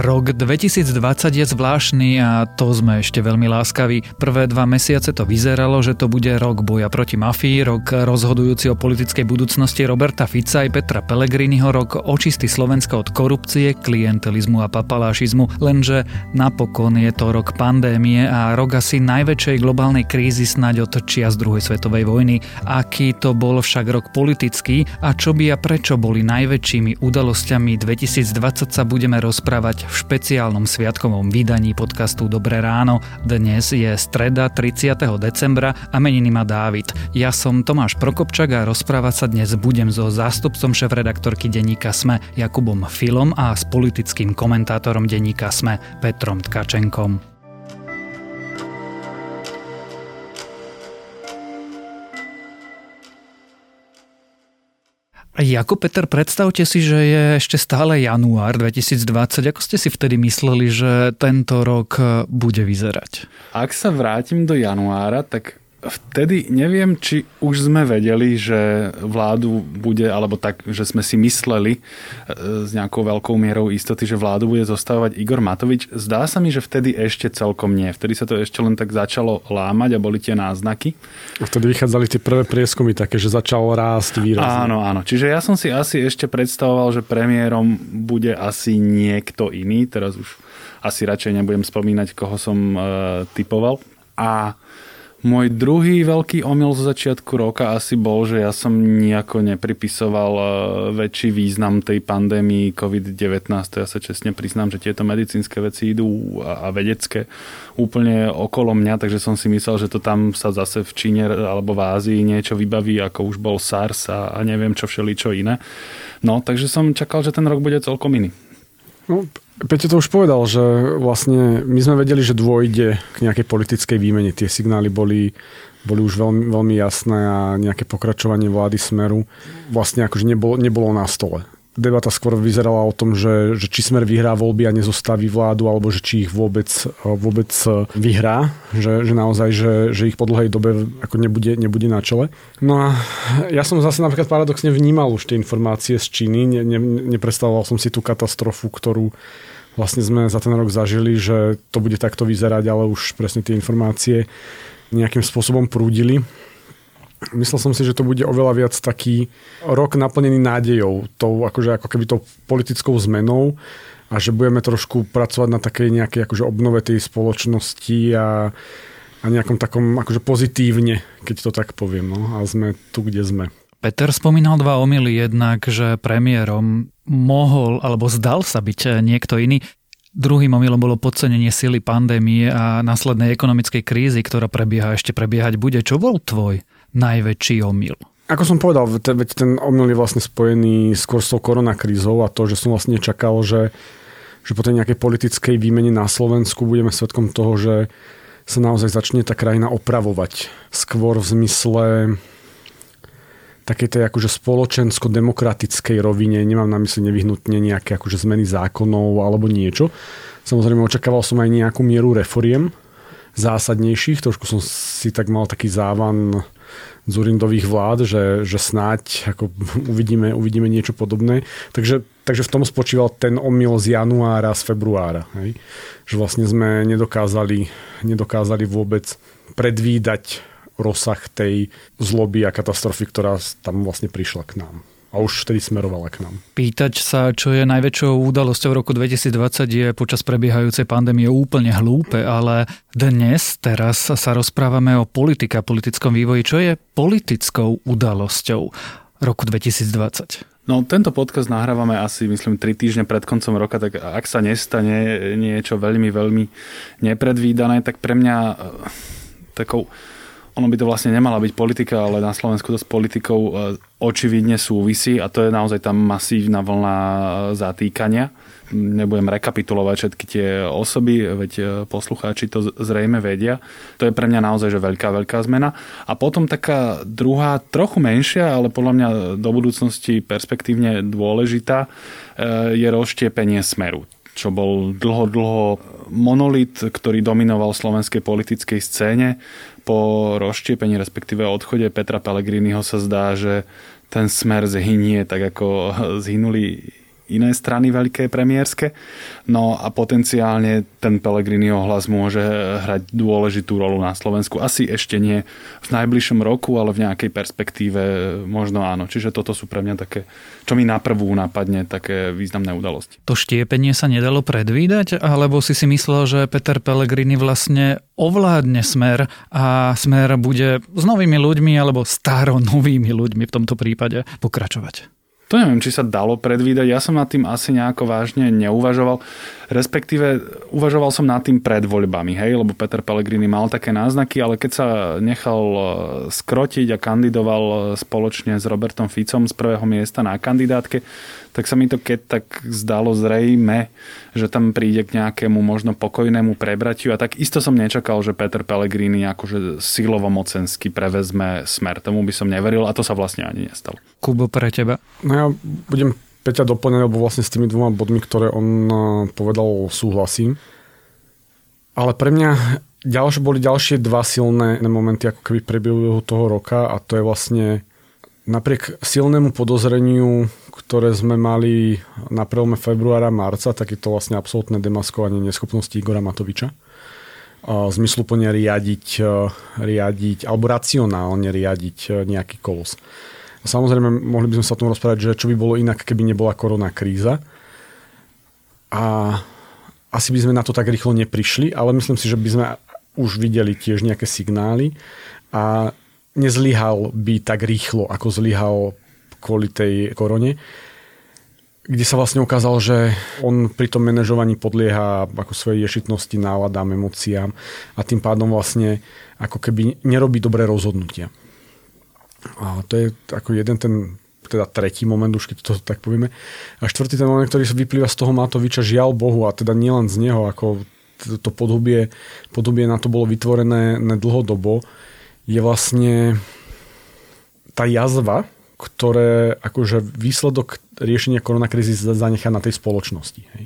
Rok 2020 je zvláštny a to sme ešte veľmi láskaví. Prvé dva mesiace to vyzeralo, že to bude rok boja proti mafii, rok rozhodujúci o politickej budúcnosti Roberta Fica aj Petra Pellegriniho, rok očistý Slovenska od korupcie, klientelizmu a papalášizmu, lenže napokon je to rok pandémie a rok asi najväčšej globálnej krízy snáď od z druhej svetovej vojny. Aký to bol však rok politický a čo by a prečo boli najväčšími udalosťami 2020 sa budeme rozprávať v špeciálnom sviatkovom vydaní podcastu Dobré ráno. Dnes je streda 30. decembra a meniny má Dávid. Ja som Tomáš Prokopčak a rozprávať sa dnes budem so zástupcom šéf-redaktorky denníka Sme Jakubom Filom a s politickým komentátorom denníka Sme Petrom Tkačenkom. Jako Peter, predstavte si, že je ešte stále január 2020. Ako ste si vtedy mysleli, že tento rok bude vyzerať? Ak sa vrátim do januára, tak vtedy neviem, či už sme vedeli, že vládu bude, alebo tak, že sme si mysleli e, s nejakou veľkou mierou istoty, že vládu bude zostávať Igor Matovič. Zdá sa mi, že vtedy ešte celkom nie. Vtedy sa to ešte len tak začalo lámať a boli tie náznaky. A vtedy vychádzali tie prvé prieskumy také, že začalo rásť výrazne. Áno, áno. Čiže ja som si asi ešte predstavoval, že premiérom bude asi niekto iný. Teraz už asi radšej nebudem spomínať, koho som e, typoval. A môj druhý veľký omyl zo začiatku roka asi bol, že ja som nejako nepripisoval e, väčší význam tej pandémii COVID-19. Ja sa čestne priznám, že tieto medicínske veci idú a vedecké úplne okolo mňa, takže som si myslel, že to tam sa zase v Číne alebo v Ázii niečo vybaví, ako už bol SARS a, a neviem čo všeli čo iné. No, takže som čakal, že ten rok bude celkom iný. No, Peťo to už povedal, že vlastne my sme vedeli, že dôjde k nejakej politickej výmene. Tie signály boli, boli už veľmi, veľmi jasné a nejaké pokračovanie vlády Smeru vlastne akože nebolo, nebolo na stole debata skôr vyzerala o tom, že, že či Smer vyhrá voľby a nezostaví vládu, alebo že či ich vôbec, vôbec vyhrá, že, že naozaj, že, že ich po dlhej dobe ako nebude, nebude na čele. No a ja som zase napríklad paradoxne vnímal už tie informácie z Číny, ne, ne, neprestavoval som si tú katastrofu, ktorú vlastne sme za ten rok zažili, že to bude takto vyzerať, ale už presne tie informácie nejakým spôsobom prúdili. Myslel som si, že to bude oveľa viac taký rok naplnený nádejou, tou, akože, ako keby tou politickou zmenou a že budeme trošku pracovať na takej nejakej akože obnove tej spoločnosti a, a nejakom takom akože pozitívne, keď to tak poviem. No, a sme tu, kde sme. Peter spomínal dva omily, jednak, že premiérom mohol, alebo zdal sa byť niekto iný. Druhým omylom bolo podcenenie sily pandémie a následnej ekonomickej krízy, ktorá prebieha ešte prebiehať bude. Čo bol tvoj najväčší omyl? Ako som povedal, veď ten omyl je vlastne spojený skôr s tou koronakrízou a to, že som vlastne čakal, že, že po tej nejakej politickej výmene na Slovensku budeme svetkom toho, že sa naozaj začne tá krajina opravovať. Skôr v zmysle takej tej akože spoločensko-demokratickej rovine, nemám na mysli nevyhnutne nejaké akože zmeny zákonov alebo niečo. Samozrejme očakával som aj nejakú mieru reforiem zásadnejších, trošku som si tak mal taký závan Zurindových vlád, že, že snáď ako uvidíme, uvidíme niečo podobné. Takže, takže v tom spočíval ten omyl z januára, z februára. Hej? Že vlastne sme nedokázali, nedokázali vôbec predvídať rozsah tej zloby a katastrofy, ktorá tam vlastne prišla k nám a už vtedy smerovala k nám. Pýtať sa, čo je najväčšou udalosťou v roku 2020 je počas prebiehajúcej pandémie úplne hlúpe, ale dnes, teraz sa rozprávame o politike a politickom vývoji. Čo je politickou udalosťou roku 2020? No, tento podcast nahrávame asi, myslím, 3 týždne pred koncom roka, tak ak sa nestane niečo veľmi, veľmi nepredvídané, tak pre mňa eh, takou ono by to vlastne nemala byť politika, ale na Slovensku to s politikou e, očividne súvisí a to je naozaj tá masívna vlna e, zatýkania. Nebudem rekapitulovať všetky tie osoby, veď e, poslucháči to zrejme vedia. To je pre mňa naozaj že veľká, veľká zmena. A potom taká druhá, trochu menšia, ale podľa mňa do budúcnosti perspektívne dôležitá, je rozštiepenie smeru čo bol dlho, dlho monolit, ktorý dominoval slovenskej politickej scéne. Po rozštiepení, respektíve odchode Petra Pellegriniho sa zdá, že ten smer zhynie, tak ako zhynuli iné strany veľké premiérske. No a potenciálne ten Pellegriniho hlas môže hrať dôležitú rolu na Slovensku. Asi ešte nie v najbližšom roku, ale v nejakej perspektíve možno áno. Čiže toto sú pre mňa také, čo mi na prvú napadne, také významné udalosti. To štiepenie sa nedalo predvídať, alebo si si myslel, že Peter Pellegrini vlastne ovládne smer a smer bude s novými ľuďmi alebo staro novými ľuďmi v tomto prípade pokračovať? To neviem, či sa dalo predvídať. Ja som nad tým asi nejako vážne neuvažoval. Respektíve uvažoval som nad tým pred voľbami, hej, lebo Peter Pellegrini mal také náznaky, ale keď sa nechal e, skrotiť a kandidoval e, spoločne s Robertom Ficom z prvého miesta na kandidátke, tak sa mi to keď tak zdalo zrejme, že tam príde k nejakému možno pokojnému prebratiu a tak isto som nečakal, že Peter Pellegrini akože silovo mocensky prevezme smer. Tomu by som neveril a to sa vlastne ani nestalo. Kubo, pre teba? No ja budem Peťa doplňať, lebo vlastne s tými dvoma bodmi, ktoré on eh, povedal, súhlasím. Ale pre mňa ďalšie, boli ďalšie dva silné momenty ako keby priebehu toho roka a to je vlastne napriek silnému podozreniu ktoré sme mali na prelome februára marca, tak je to vlastne absolútne demaskovanie neschopnosti Igora Matoviča. Zmysluplne riadiť, e, riadiť, alebo racionálne riadiť e, nejaký kolos. Samozrejme, mohli by sme sa o tom rozprávať, že čo by bolo inak, keby nebola korona kríza. A asi by sme na to tak rýchlo neprišli, ale myslím si, že by sme už videli tiež nejaké signály a nezlyhal by tak rýchlo, ako zlyhal kvôli tej korone kde sa vlastne ukázal, že on pri tom manažovaní podlieha ako svojej ješitnosti, náladám, emóciám a tým pádom vlastne ako keby nerobí dobré rozhodnutia. A to je ako jeden ten teda tretí moment, už keď to tak povieme. A štvrtý ten moment, ktorý sa vyplýva z toho Matoviča, žiaľ Bohu, a teda nielen z neho, ako to podobie, podobie na to bolo vytvorené dlhodobo, je vlastne tá jazva, ktoré akože výsledok riešenia koronakrízy zanechá na tej spoločnosti. Hej.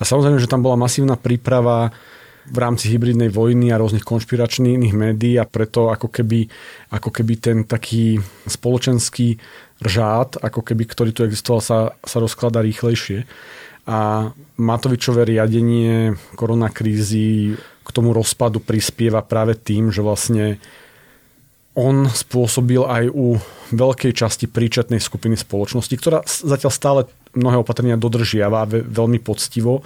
A samozrejme, že tam bola masívna príprava v rámci hybridnej vojny a rôznych konšpiračných médií a preto ako keby, ako keby ten taký spoločenský řád, ako keby, ktorý tu existoval, sa, sa rozklada rýchlejšie. A Matovičové riadenie koronakrízy k tomu rozpadu prispieva práve tým, že vlastne on spôsobil aj u veľkej časti príčetnej skupiny spoločnosti, ktorá zatiaľ stále mnohé opatrenia dodržiava veľmi poctivo,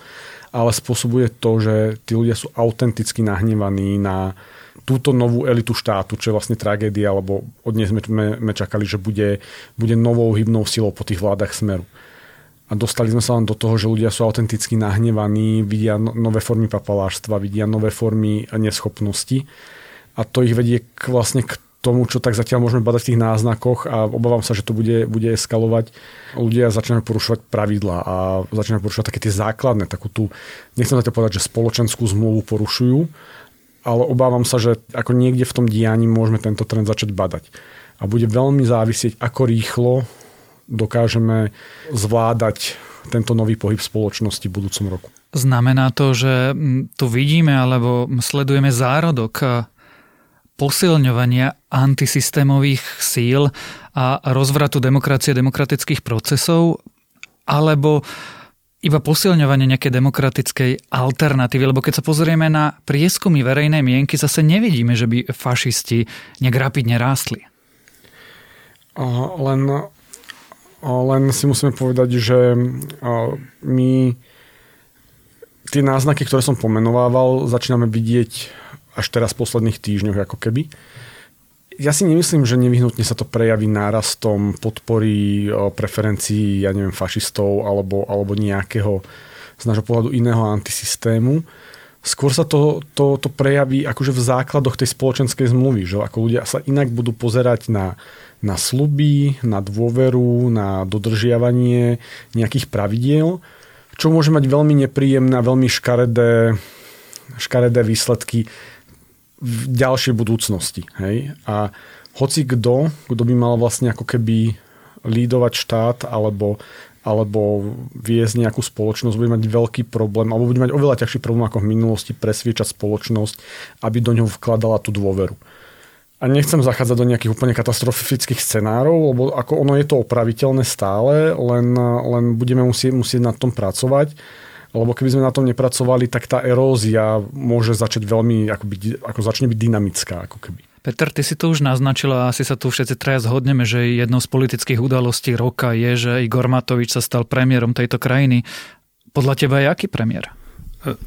ale spôsobuje to, že tí ľudia sú autenticky nahnevaní na túto novú elitu štátu, čo je vlastne tragédia, lebo od nej sme, sme čakali, že bude, bude novou hybnou silou po tých vládach smeru. A dostali sme sa len do toho, že ľudia sú autenticky nahnevaní, vidia no, nové formy papalášstva, vidia nové formy neschopnosti a to ich vedie k, vlastne k tomu, čo tak zatiaľ môžeme badať v tých náznakoch a obávam sa, že to bude, bude eskalovať. Ľudia začínajú porušovať pravidlá a začínajú porušovať také tie základné, takú tú, nechcem zatiaľ povedať, že spoločenskú zmluvu porušujú, ale obávam sa, že ako niekde v tom dianí môžeme tento trend začať badať. A bude veľmi závisieť, ako rýchlo dokážeme zvládať tento nový pohyb spoločnosti v budúcom roku. Znamená to, že tu vidíme alebo sledujeme zárodok posilňovania antisystémových síl a rozvratu demokracie, demokratických procesov, alebo iba posilňovanie nejakej demokratickej alternatívy, lebo keď sa pozrieme na prieskumy verejnej mienky, zase nevidíme, že by fašisti nejak rapidne rástli. Len, len si musíme povedať, že my tie náznaky, ktoré som pomenovával, začíname vidieť až teraz v posledných týždňoch ako keby. Ja si nemyslím, že nevyhnutne sa to prejaví nárastom podpory preferencií, ja neviem, fašistov alebo, alebo nejakého z nášho pohľadu iného antisystému. Skôr sa to, to, to prejaví akože v základoch tej spoločenskej zmluvy, že ako ľudia sa inak budú pozerať na, na sluby, na dôveru, na dodržiavanie nejakých pravidiel, čo môže mať veľmi nepríjemné a veľmi škaredé, škaredé výsledky v ďalšej budúcnosti. Hej? A hoci kto, kto by mal vlastne ako keby lídovať štát alebo, alebo viesť nejakú spoločnosť, bude mať veľký problém, alebo bude mať oveľa ťažší problém ako v minulosti presviečať spoločnosť, aby do ňoho vkladala tú dôveru. a nechcem zachádzať do nejakých úplne katastrofických scenárov, lebo ako ono je to opraviteľné stále, len, len budeme musieť, musieť na tom pracovať. Lebo keby sme na tom nepracovali, tak tá erózia môže začať veľmi, ako, byť, ako začne byť dynamická. Ako keby. Peter, ty si to už naznačila a asi sa tu všetci traja zhodneme, že jednou z politických udalostí roka je, že Igor Matovič sa stal premiérom tejto krajiny. Podľa teba je aký premiér?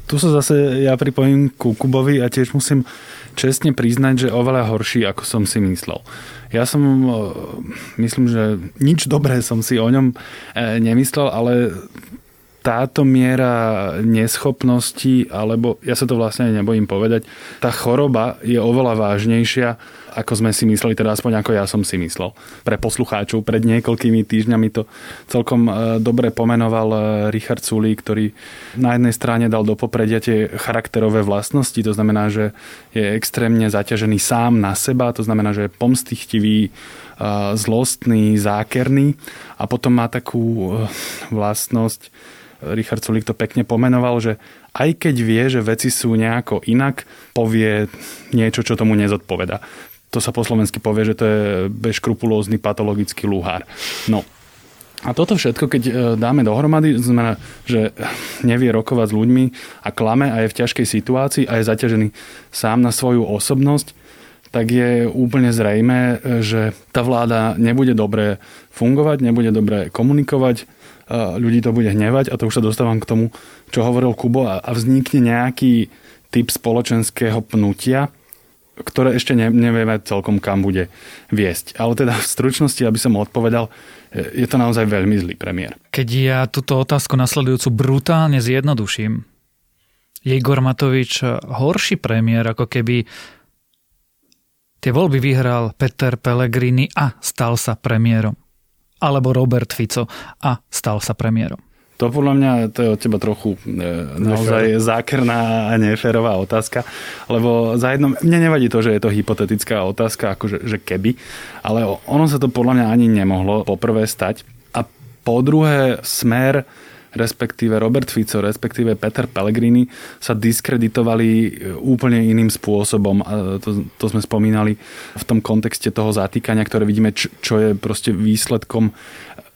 Tu sa zase ja pripojím ku Kubovi a tiež musím čestne priznať, že oveľa horší, ako som si myslel. Ja som, e, myslím, že nič dobré som si o ňom e, nemyslel, ale táto miera neschopnosti, alebo ja sa to vlastne nebojím povedať, tá choroba je oveľa vážnejšia ako sme si mysleli, teda aspoň ako ja som si myslel. Pre poslucháčov pred niekoľkými týždňami to celkom e, dobre pomenoval e, Richard Sulí, ktorý na jednej strane dal do popredia tie charakterové vlastnosti, to znamená, že je extrémne zaťažený sám na seba, to znamená, že je pomstichtivý, e, zlostný, zákerný a potom má takú vlastnosť, Richard Sulik to pekne pomenoval, že aj keď vie, že veci sú nejako inak, povie niečo, čo tomu nezodpoveda to sa po slovensky povie, že to je bezškrupulózny patologický luhár. No, a toto všetko, keď e, dáme dohromady, znamená, že nevie rokovať s ľuďmi a klame a je v ťažkej situácii a je zaťažený sám na svoju osobnosť, tak je úplne zrejme, že tá vláda nebude dobre fungovať, nebude dobre komunikovať, e, ľudí to bude hnevať a to už sa dostávam k tomu, čo hovoril Kubo a vznikne nejaký typ spoločenského pnutia, ktoré ešte ne, nevieme celkom kam bude viesť. Ale teda v stručnosti, aby som odpovedal, je to naozaj veľmi zlý premiér. Keď ja túto otázku nasledujúcu brutálne zjednoduším, je Igor Matovič horší premiér, ako keby tie voľby vyhral Peter Pellegrini a stal sa premiérom. Alebo Robert Fico a stal sa premiérom. To podľa mňa to je od teba trochu e, naozaj zákerná a neférová otázka, lebo za jedno, mne nevadí to, že je to hypotetická otázka, akože že keby, ale ono sa to podľa mňa ani nemohlo poprvé stať. A po druhé smer respektíve Robert Fico, respektíve Peter Pellegrini sa diskreditovali e, úplne iným spôsobom. A to, to sme spomínali v tom kontexte toho zatýkania, ktoré vidíme, čo, čo je proste výsledkom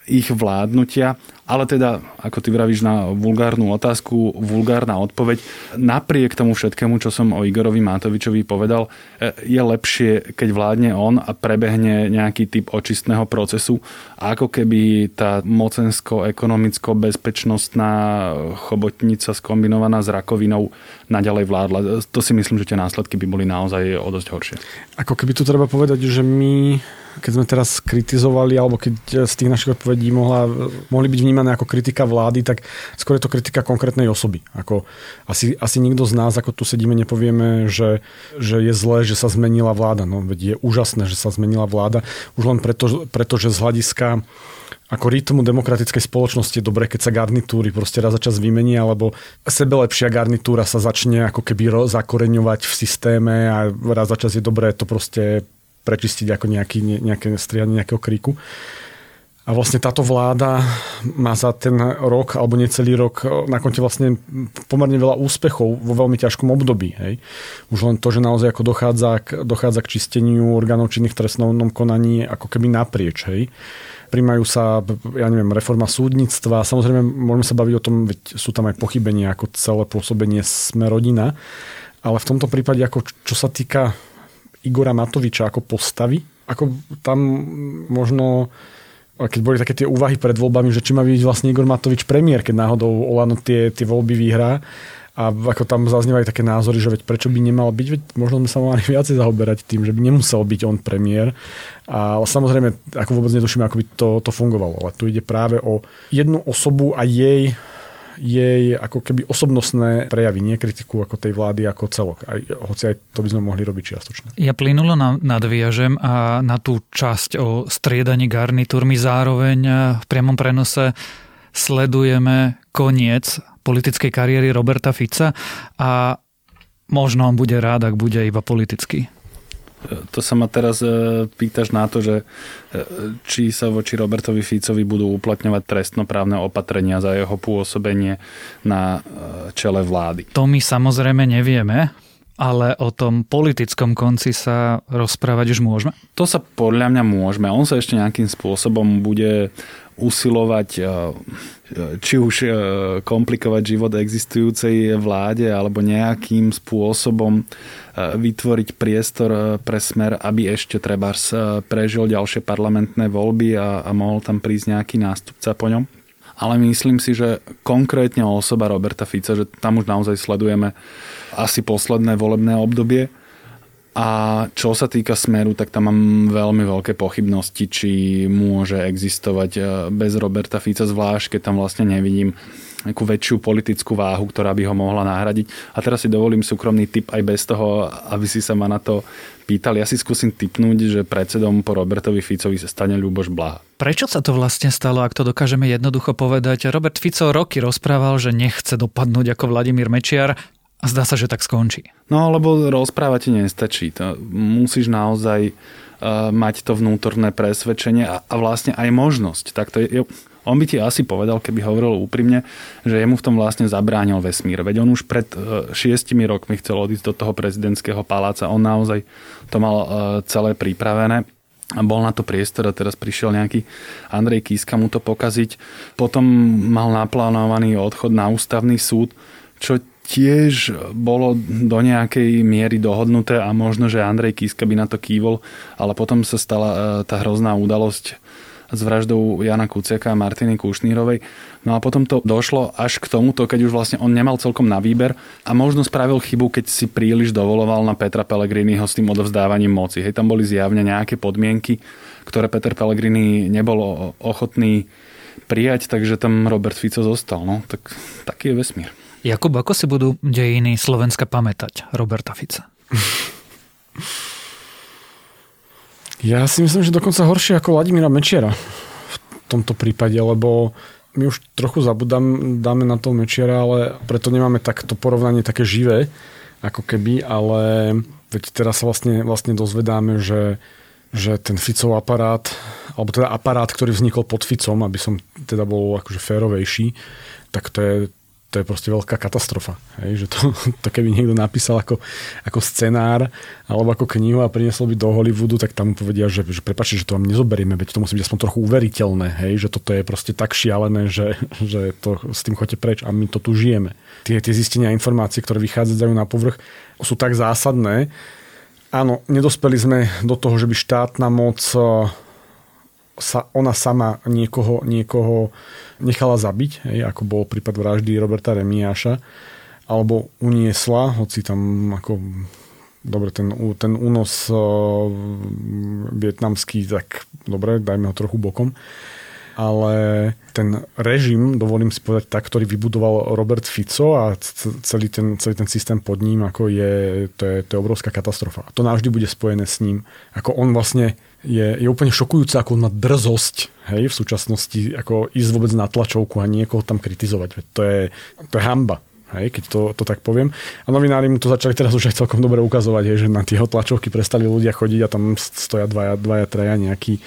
ich vládnutia ale teda, ako ty vravíš na vulgárnu otázku, vulgárna odpoveď, napriek tomu všetkému, čo som o Igorovi Matovičovi povedal, e, je lepšie, keď vládne on a prebehne nejaký typ očistného procesu, ako keby tá mocensko-ekonomicko-bezpečnostná chobotnica skombinovaná s rakovinou naďalej vládla. To si myslím, že tie následky by boli naozaj o dosť horšie. Ako keby tu treba povedať, že my keď sme teraz kritizovali, alebo keď z tých našich odpovedí mohla, mohli byť vnímané ako kritika vlády, tak skôr je to kritika konkrétnej osoby. Ako asi, asi nikto z nás, ako tu sedíme, nepovieme, že, že je zlé, že sa zmenila vláda. No veď je úžasné, že sa zmenila vláda. Už len preto, preto že z hľadiska ako rytmu demokratickej spoločnosti je dobré, keď sa garnitúry proste raz za čas vymení, alebo sebe lepšia garnitúra sa začne ako keby zakoreňovať v systéme a raz za čas je dobré to proste prečistiť ako nejaký, nejaké striadanie nejakého kríku. A vlastne táto vláda má za ten rok, alebo necelý rok, na konte vlastne pomerne veľa úspechov vo veľmi ťažkom období. Hej. Už len to, že naozaj ako dochádza, k, dochádza k čisteniu orgánov činných v trestnom konaní ako keby naprieč. Hej. Primajú sa, ja neviem, reforma súdnictva. Samozrejme, môžeme sa baviť o tom, veď sú tam aj pochybenia ako celé pôsobenie sme rodina. Ale v tomto prípade, ako čo sa týka Igora Matoviča ako postavy. Ako tam možno keď boli také tie úvahy pred voľbami, že či má byť vlastne Igor Matovič premiér, keď náhodou Olano tie, tie voľby vyhrá. A ako tam zaznievajú také názory, že veď prečo by nemal byť, veď možno sme sa mali viacej zaoberať tým, že by nemusel byť on premiér. A samozrejme, ako vôbec netušíme, ako by to, to fungovalo. Ale tu ide práve o jednu osobu a jej jej ako keby osobnostné prejavy, nie kritiku ako tej vlády ako celok. Aj, hoci aj to by sme mohli robiť čiastočne. Ja plynulo nadviažem a na tú časť o striedaní garnitúrmi zároveň v priamom prenose sledujeme koniec politickej kariéry Roberta Fica a možno on bude rád, ak bude iba politický. To sa ma teraz e, pýtaš na to, že e, či sa voči Robertovi Ficovi budú uplatňovať trestnoprávne opatrenia za jeho pôsobenie na e, čele vlády. To my samozrejme nevieme, ale o tom politickom konci sa rozprávať už môžeme? To sa podľa mňa môžeme. On sa ešte nejakým spôsobom bude usilovať e, či už e, komplikovať život existujúcej vláde alebo nejakým spôsobom e, vytvoriť priestor pre smer, aby ešte treba prežil ďalšie parlamentné voľby a, a mohol tam prísť nejaký nástupca po ňom. Ale myslím si, že konkrétne osoba Roberta Fica, že tam už naozaj sledujeme asi posledné volebné obdobie, a čo sa týka Smeru, tak tam mám veľmi veľké pochybnosti, či môže existovať e, bez Roberta Fica, zvlášť keď tam vlastne nevidím nejakú väčšiu politickú váhu, ktorá by ho mohla nahradiť. A teraz si dovolím súkromný tip aj bez toho, aby si sa ma na to pýtali. Ja si skúsim typnúť, že predsedom po Robertovi Ficovi sa stane Ľuboš Blaha. Prečo sa to vlastne stalo, ak to dokážeme jednoducho povedať? Robert Fico roky rozprával, že nechce dopadnúť ako Vladimír Mečiar. A zdá sa, že tak skončí. No, lebo rozprávať ti nestačí. To musíš naozaj uh, mať to vnútorné presvedčenie a, a vlastne aj možnosť. Tak to je, on by ti asi povedal, keby hovoril úprimne, že jemu v tom vlastne zabránil vesmír. Veď on už pred uh, šiestimi rokmi chcel odísť do toho prezidentského paláca. On naozaj to mal uh, celé pripravené a bol na to priestor a teraz prišiel nejaký Andrej Kíska mu to pokaziť. Potom mal naplánovaný odchod na ústavný súd, čo tiež bolo do nejakej miery dohodnuté a možno, že Andrej Kiska by na to kývol, ale potom sa stala e, tá hrozná udalosť s vraždou Jana Kuciaka a Martiny Kušnírovej. No a potom to došlo až k tomuto, keď už vlastne on nemal celkom na výber a možno spravil chybu, keď si príliš dovoloval na Petra Pellegriniho s tým odovzdávaním moci. Hej, tam boli zjavne nejaké podmienky, ktoré Peter Pellegrini nebol ochotný prijať, takže tam Robert Fico zostal. No, tak taký je vesmír. Jakub, ako si budú dejiny Slovenska pamätať Roberta Fica? Ja si myslím, že dokonca horšie ako Vladimíra Mečiara v tomto prípade, lebo my už trochu zabudám, dáme na to Mečiara, ale preto nemáme takto porovnanie také živé, ako keby, ale veď teraz sa vlastne, vlastne dozvedáme, že, že ten Ficov aparát, alebo teda aparát, ktorý vznikol pod Ficom, aby som teda bol akože férovejší, tak to je, to je proste veľká katastrofa. Hej? Že to, to keby niekto napísal ako, ako scenár alebo ako knihu a priniesol by do Hollywoodu, tak tam mu povedia, že, že prepáčte, že to vám nezoberieme, veď to musí byť aspoň trochu uveriteľné, hej? že toto je proste tak šialené, že, že to s tým chodte preč a my to tu žijeme. Tie, tie zistenia a informácie, ktoré vychádzajú na povrch, sú tak zásadné. Áno, nedospeli sme do toho, že by štátna moc sa ona sama niekoho, niekoho nechala zabiť, hej, ako bol prípad vraždy Roberta Remiáša, alebo uniesla, hoci tam ako dobre, ten, ten únos uh, vietnamský, tak dobre, dajme ho trochu bokom. Ale ten režim, dovolím si povedať tak, ktorý vybudoval Robert Fico a celý ten, celý ten systém pod ním, ako je, to je, to je obrovská katastrofa. To navždy bude spojené s ním. Ako on vlastne je, je úplne šokujúce, ako na drzosť hej, v súčasnosti ako ísť vôbec na tlačovku a niekoho tam kritizovať. To je, to je hamba. Hej, keď to, to tak poviem. A novinári mu to začali teraz už aj celkom dobre ukazovať, hej, že na tie tlačovky prestali ľudia chodiť a tam stoja dvaja, dvaja traja nejakí,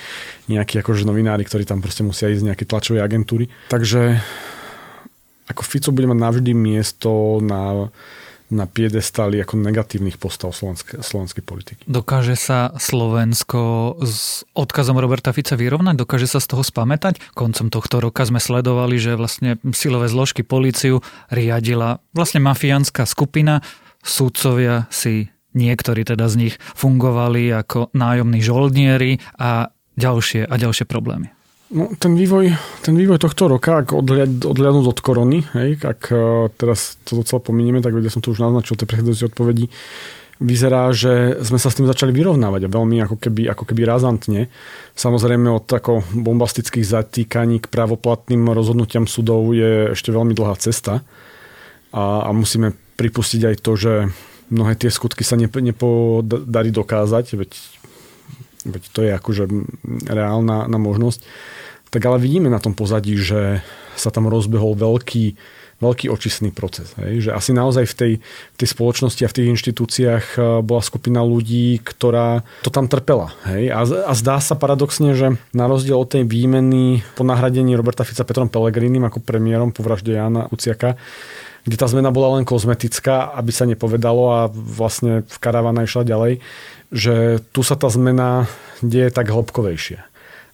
nejakí akože novinári, ktorí tam proste musia ísť nejaké tlačové agentúry. Takže ako Fico bude mať navždy miesto na na piedestali ako negatívnych postav slovenskej, slovenskej politiky. Dokáže sa Slovensko s odkazom Roberta Fica vyrovnať? Dokáže sa z toho spamätať? Koncom tohto roka sme sledovali, že vlastne silové zložky policiu riadila vlastne mafiánska skupina. Súdcovia si niektorí teda z nich fungovali ako nájomní žoldnieri a ďalšie a ďalšie problémy. No, ten vývoj, ten vývoj tohto roka, ak odhľad, odhľadnúť od korony, hej, ak uh, teraz to docela pominieme, tak ja som to už naznačil, tie predchádzajúce odpovedi, vyzerá, že sme sa s tým začali vyrovnávať a veľmi ako keby, ako keby razantne. Samozrejme od tako bombastických zatýkaní k právoplatným rozhodnutiam súdov je ešte veľmi dlhá cesta a, a musíme pripustiť aj to, že mnohé tie skutky sa nepo, nepodarí dokázať, veď, veď to je akože reálna na možnosť tak ale vidíme na tom pozadí, že sa tam rozbehol veľký, veľký očistný proces. Hej? Že asi naozaj v tej, v tej spoločnosti a v tých inštitúciách eh, bola skupina ľudí, ktorá to tam trpela. Hej? A, a zdá sa paradoxne, že na rozdiel od tej výmeny po nahradení Roberta Fica Petrom Pellegrinim ako premiérom po vražde Jana Uciaka, kde tá zmena bola len kozmetická, aby sa nepovedalo a vlastne v karavana išla ďalej, že tu sa tá zmena deje tak hĺbkovejšie.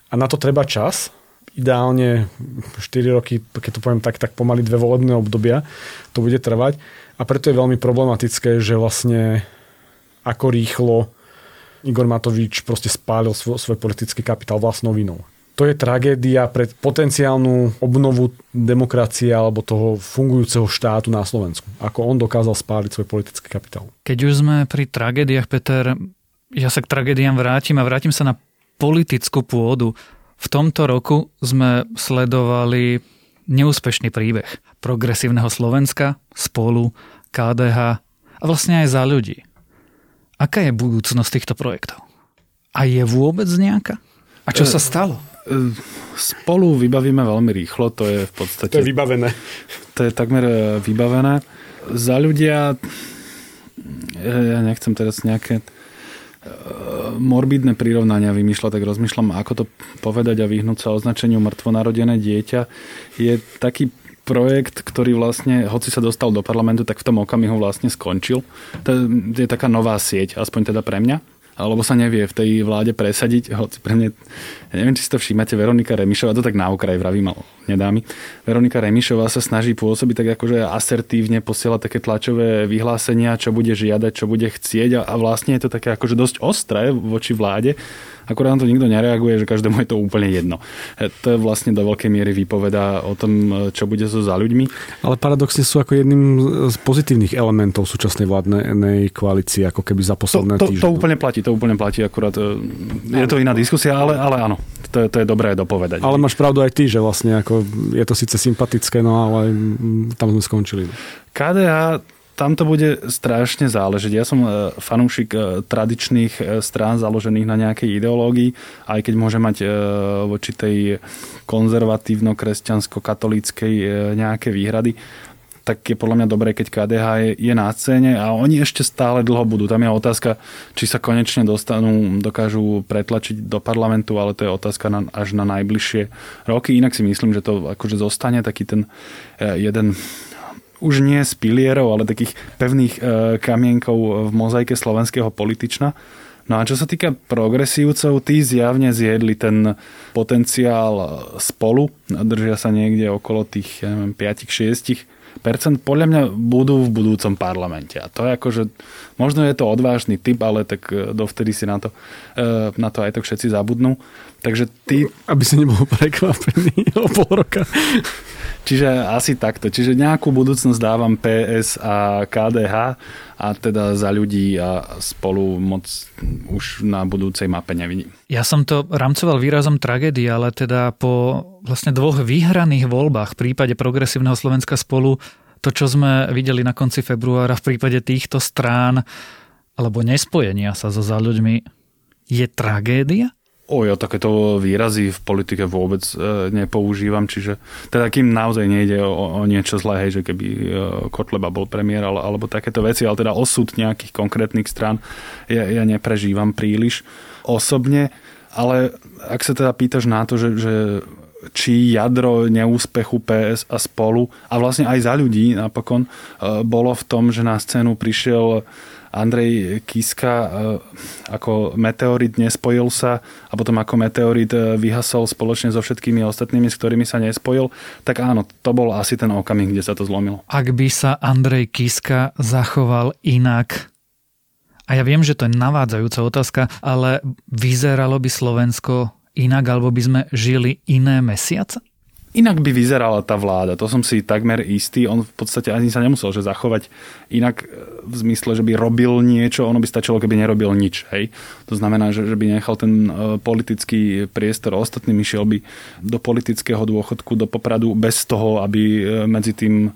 A na to treba čas, ideálne 4 roky, keď to poviem tak, tak pomaly dve volebné obdobia to bude trvať. A preto je veľmi problematické, že vlastne ako rýchlo Igor Matovič proste spálil svoj, svoj politický kapitál vlastnou vinou to je tragédia pre potenciálnu obnovu demokracie alebo toho fungujúceho štátu na Slovensku. Ako on dokázal spáliť svoj politický kapitál. Keď už sme pri tragédiách, Peter, ja sa k tragédiám vrátim a vrátim sa na politickú pôdu. V tomto roku sme sledovali neúspešný príbeh progresívneho Slovenska, spolu, KDH a vlastne aj za ľudí. Aká je budúcnosť týchto projektov? A je vôbec nejaká? A čo sa stalo? Spolu vybavíme veľmi rýchlo, to je v podstate... To je vybavené. To je takmer e, vybavené. Za ľudia, e, ja nechcem teraz nejaké e, morbidné prirovnania vymýšľať, tak rozmýšľam, ako to povedať a vyhnúť sa označeniu mŕtvonarodené dieťa. Je taký projekt, ktorý vlastne, hoci sa dostal do parlamentu, tak v tom okamihu vlastne skončil. To je taká nová sieť, aspoň teda pre mňa alebo sa nevie v tej vláde presadiť, hoci pre mňa, ja neviem, či si to všímate, Veronika Remišová, to tak na okraj vravím, ale nedámi. Veronika Remišová sa snaží pôsobiť tak akože asertívne, posiela také tlačové vyhlásenia, čo bude žiadať, čo bude chcieť a, a vlastne je to také akože dosť ostré voči vláde, akurát na to nikto nereaguje, že každému je to úplne jedno. E, to vlastne do veľkej miery vypoveda o tom, e, čo bude so za ľuďmi. Ale paradoxne sú ako jedným z pozitívnych elementov súčasnej vládnej koalície, ako keby za posledné to, to, To úplne platí, to úplne platí, akurát e, je to iná diskusia, ale, ale áno, to, to je dobré dopovedať. Ale máš pravdu aj ty, že vlastne ako je to síce sympatické, no ale tam sme skončili. KDH tam to bude strašne záležiť. Ja som e, fanúšik e, tradičných e, strán založených na nejakej ideológii, aj keď môže mať voči tej konzervatívno-kresťansko-katolíckej nejaké výhrady tak je podľa mňa dobré, keď KDH je, je na scéne a oni ešte stále dlho budú. Tam je otázka, či sa konečne dostanú, dokážu pretlačiť do parlamentu, ale to je otázka na, až na najbližšie roky. Inak si myslím, že to akože zostane taký ten jeden už nie z pilierov, ale takých pevných e, kamienkov v mozaike slovenského politična. No a čo sa týka progresívcov, tí zjavne zjedli ten potenciál spolu, držia sa niekde okolo tých ja neviem, 5-6 percent, podľa mňa budú v budúcom parlamente. A to je akože, možno je to odvážny typ, ale tak e, dovtedy si na to, e, na to aj tak všetci zabudnú. Takže ty... Aby si nebol prekvapený o pol roka. Čiže asi takto. Čiže nejakú budúcnosť dávam PS a KDH a teda za ľudí a spolu moc už na budúcej mape nevidím. Ja som to rámcoval výrazom tragédie, ale teda po vlastne dvoch vyhraných voľbách v prípade progresívneho Slovenska spolu to, čo sme videli na konci februára v prípade týchto strán alebo nespojenia sa so za ľuďmi, je tragédia? O, ja takéto výrazy v politike vôbec e, nepoužívam, čiže teda kým naozaj nejde o, o niečo zlé, hej, že keby e, Kotleba bol premiér ale, alebo takéto veci, ale teda osud nejakých konkrétnych stran ja, ja neprežívam príliš osobne, ale ak sa teda pýtaš na to, že, že či jadro neúspechu PS a spolu a vlastne aj za ľudí napokon e, bolo v tom, že na scénu prišiel Andrej Kiska e, ako meteorit nespojil sa a potom ako meteorit e, vyhasol spoločne so všetkými ostatnými, s ktorými sa nespojil, tak áno, to bol asi ten okamih, kde sa to zlomilo. Ak by sa Andrej Kiska zachoval inak, a ja viem, že to je navádzajúca otázka, ale vyzeralo by Slovensko inak, alebo by sme žili iné mesiace? Inak by vyzerala tá vláda, to som si takmer istý. On v podstate ani sa nemusel že zachovať inak e, v zmysle, že by robil niečo, ono by stačilo, keby nerobil nič. Hej? To znamená, že, že by nechal ten e, politický priestor ostatným, išiel by do politického dôchodku, do popradu bez toho, aby e, medzi tým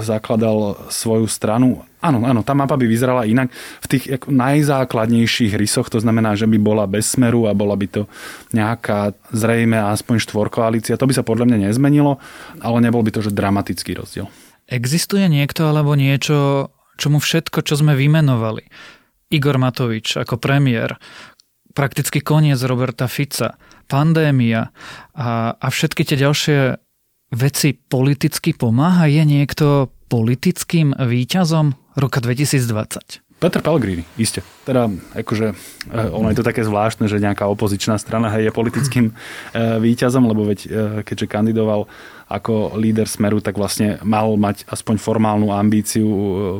zakladal svoju stranu Áno, áno, tá mapa by vyzerala inak v tých najzákladnejších rysoch, to znamená, že by bola bez smeru a bola by to nejaká zrejme aspoň štvorkoalícia. To by sa podľa mňa nezmenilo, ale nebol by to že dramatický rozdiel. Existuje niekto alebo niečo, čomu všetko, čo sme vymenovali, Igor Matovič ako premiér, prakticky koniec Roberta Fica, pandémia a, a všetky tie ďalšie veci politicky pomáha? Je niekto politickým výťazom roka 2020? Peter Pellegrini, iste. Teda, akože, eh, ono je to také zvláštne, že nejaká opozičná strana je politickým eh, výťazom, lebo veď, eh, keďže kandidoval ako líder Smeru, tak vlastne mal mať aspoň formálnu ambíciu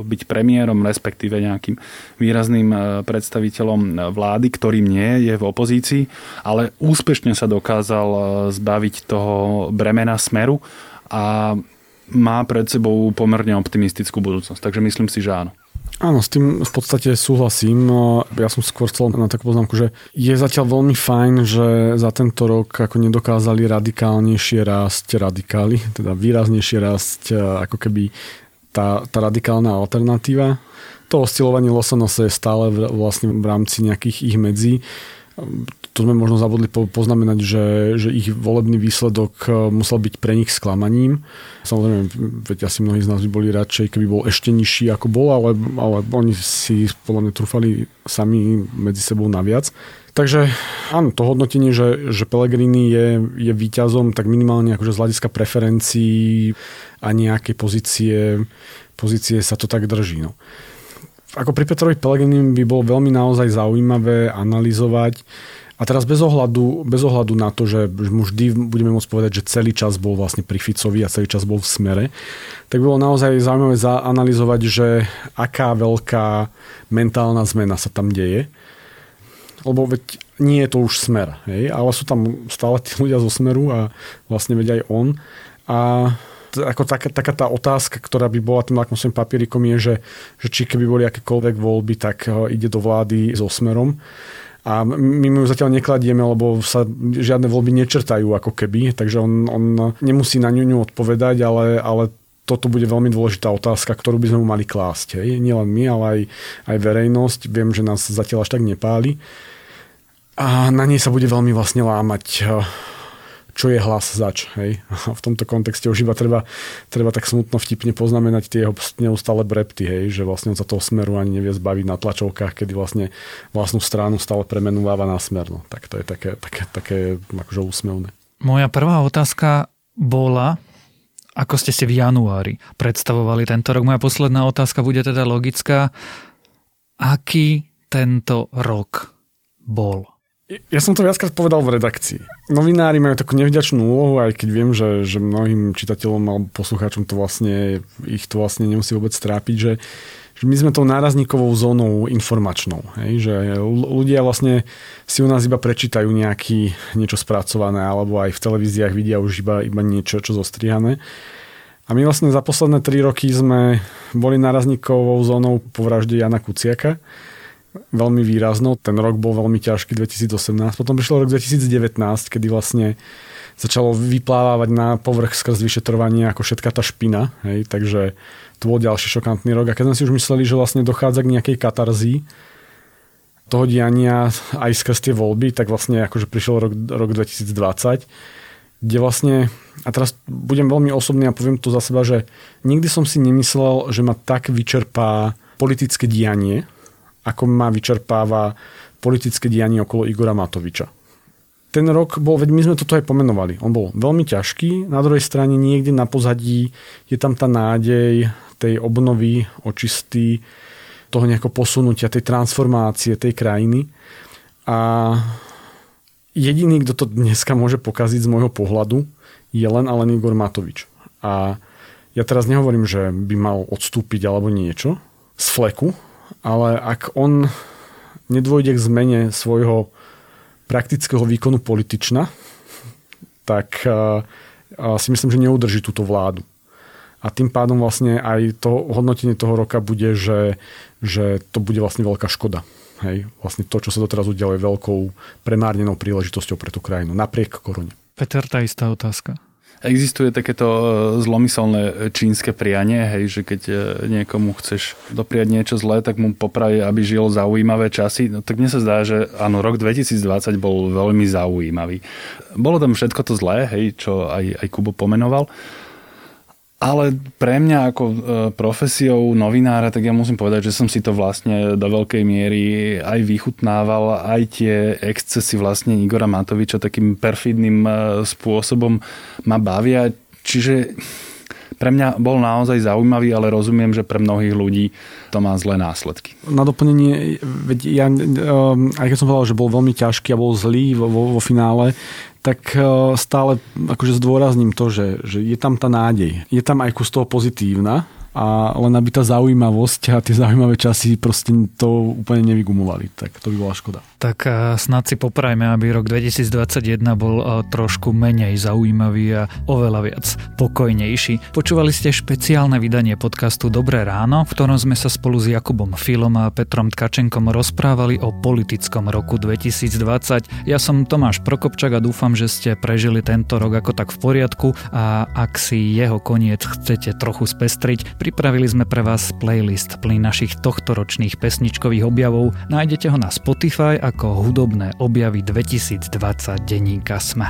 byť premiérom, respektíve nejakým výrazným predstaviteľom vlády, ktorým nie je v opozícii, ale úspešne sa dokázal zbaviť toho bremena Smeru a má pred sebou pomerne optimistickú budúcnosť. Takže myslím si, že áno. Áno, s tým v podstate súhlasím. Ja som skôr chcel na takú poznámku, že je zatiaľ veľmi fajn, že za tento rok ako nedokázali radikálnejšie rásť radikáli, teda výraznejšie rásť ako keby tá, tá radikálna alternatíva. To oscilovanie Losonosa je stále v, vlastne v rámci nejakých ich medzí to sme možno zabudli poznamenať, že, že ich volebný výsledok e, musel byť pre nich sklamaním. Samozrejme, veď asi mnohí z nás by boli radšej, keby bol ešte nižší ako bol, ale, ale oni si podľa mňa trúfali sami medzi sebou naviac. Takže áno, to hodnotenie, že, že Pellegrini je, je výťazom, tak minimálne akože z hľadiska preferencií a nejaké pozície, pozície sa to tak drží. No ako pri Petrovi Pellegrini by bolo veľmi naozaj zaujímavé analyzovať, a teraz bez ohľadu, bez ohľadu na to, že mu vždy budeme môcť povedať, že celý čas bol vlastne pri Ficovi a celý čas bol v smere, tak bolo naozaj zaujímavé zaanalizovať, že aká veľká mentálna zmena sa tam deje. Lebo veď nie je to už smer, hej? ale sú tam stále tí ľudia zo smeru a vlastne veď aj on. A ako taká, taká tá otázka, ktorá by bola tým lakmusovým papierikom je, že, že či keby boli akékoľvek voľby, tak eh, ide do vlády so smerom. A my mu zatiaľ nekladieme, lebo sa žiadne voľby nečrtajú ako keby, takže on, on nemusí na ňu, odpovedať, ale, ale toto bude veľmi dôležitá otázka, ktorú by sme mu mali klásť. Hej? Nielen my, ale aj, aj verejnosť. Viem, že nás zatiaľ až tak nepáli. A na nej sa bude veľmi vlastne lámať čo je hlas zač. Hej? A v tomto kontexte už iba treba, treba tak smutno vtipne poznamenať tie jeho neustále brepty, hej? že vlastne on sa toho smeru ani nevie zbaviť na tlačovkách, kedy vlastne vlastnú stranu stále premenúváva na smer. No, tak to je také, také, také akože úsmevné. Moja prvá otázka bola, ako ste si v januári predstavovali tento rok. Moja posledná otázka bude teda logická. Aký tento rok bol? Ja som to viackrát povedal v redakcii. Novinári majú takú nevďačnú úlohu, aj keď viem, že, že mnohým čitateľom alebo poslucháčom to vlastne, ich to vlastne nemusí vôbec trápiť, že, že my sme tou nárazníkovou zónou informačnou. Hej? Že ľudia vlastne si u nás iba prečítajú nejaký, niečo spracované, alebo aj v televíziách vidia už iba, iba niečo, čo zostrihané. A my vlastne za posledné tri roky sme boli nárazníkovou zónou po vražde Jana Kuciaka veľmi výraznou. Ten rok bol veľmi ťažký 2018. Potom prišiel rok 2019, kedy vlastne začalo vyplávať na povrch skrz vyšetrovanie ako všetka tá špina. Hej, takže to bol ďalší šokantný rok. A keď sme si už mysleli, že vlastne dochádza k nejakej katarzii toho diania aj skrz tie voľby, tak vlastne akože prišiel rok, rok 2020, kde vlastne, a teraz budem veľmi osobný a poviem to za seba, že nikdy som si nemyslel, že ma tak vyčerpá politické dianie, ako ma vyčerpáva politické dianie okolo Igora Matoviča. Ten rok bol, veď my sme toto aj pomenovali, on bol veľmi ťažký, na druhej strane niekde na pozadí je tam tá nádej tej obnovy, očistý, toho nejakého posunutia, tej transformácie tej krajiny. A jediný, kto to dneska môže pokaziť z môjho pohľadu, je len Alen Igor Matovič. A ja teraz nehovorím, že by mal odstúpiť alebo niečo z fleku, ale ak on nedôjde k zmene svojho praktického výkonu politična, tak si myslím, že neudrží túto vládu. A tým pádom vlastne aj to hodnotenie toho roka bude, že, že to bude vlastne veľká škoda. Hej, vlastne to, čo sa doteraz udialo, je veľkou premárnenou príležitosťou pre tú krajinu, napriek korone. Peter, tá istá otázka. Existuje takéto e, zlomyselné čínske prianie, hej, že keď e, niekomu chceš dopriať niečo zlé, tak mu popraje, aby žil zaujímavé časy. No, tak mne sa zdá, že áno, rok 2020 bol veľmi zaujímavý. Bolo tam všetko to zlé, hej, čo aj, aj Kubo pomenoval. Ale pre mňa ako e, profesiou novinára, tak ja musím povedať, že som si to vlastne do veľkej miery aj vychutnával, aj tie excesy vlastne Igora Matoviča takým perfidným e, spôsobom ma bavia. Čiže pre mňa bol naozaj zaujímavý, ale rozumiem, že pre mnohých ľudí to má zlé následky. Na doplnenie, veď ja, aj keď som povedal, že bol veľmi ťažký a bol zlý vo, vo, vo finále, tak stále akože zdôrazním to, že, že je tam tá nádej. Je tam aj kus toho pozitívna, a len aby tá zaujímavosť a tie zaujímavé časy proste to úplne nevygumovali, tak to by bola škoda. Tak snad si poprajme, aby rok 2021 bol trošku menej zaujímavý a oveľa viac pokojnejší. Počúvali ste špeciálne vydanie podcastu Dobré ráno, v ktorom sme sa spolu s Jakubom Filom a Petrom Tkačenkom rozprávali o politickom roku 2020. Ja som Tomáš Prokopčak a dúfam, že ste prežili tento rok ako tak v poriadku a ak si jeho koniec chcete trochu spestriť, Pripravili sme pre vás playlist plný našich tohtoročných pesničkových objavov. Nájdete ho na Spotify ako hudobné objavy 2020 denníka SME.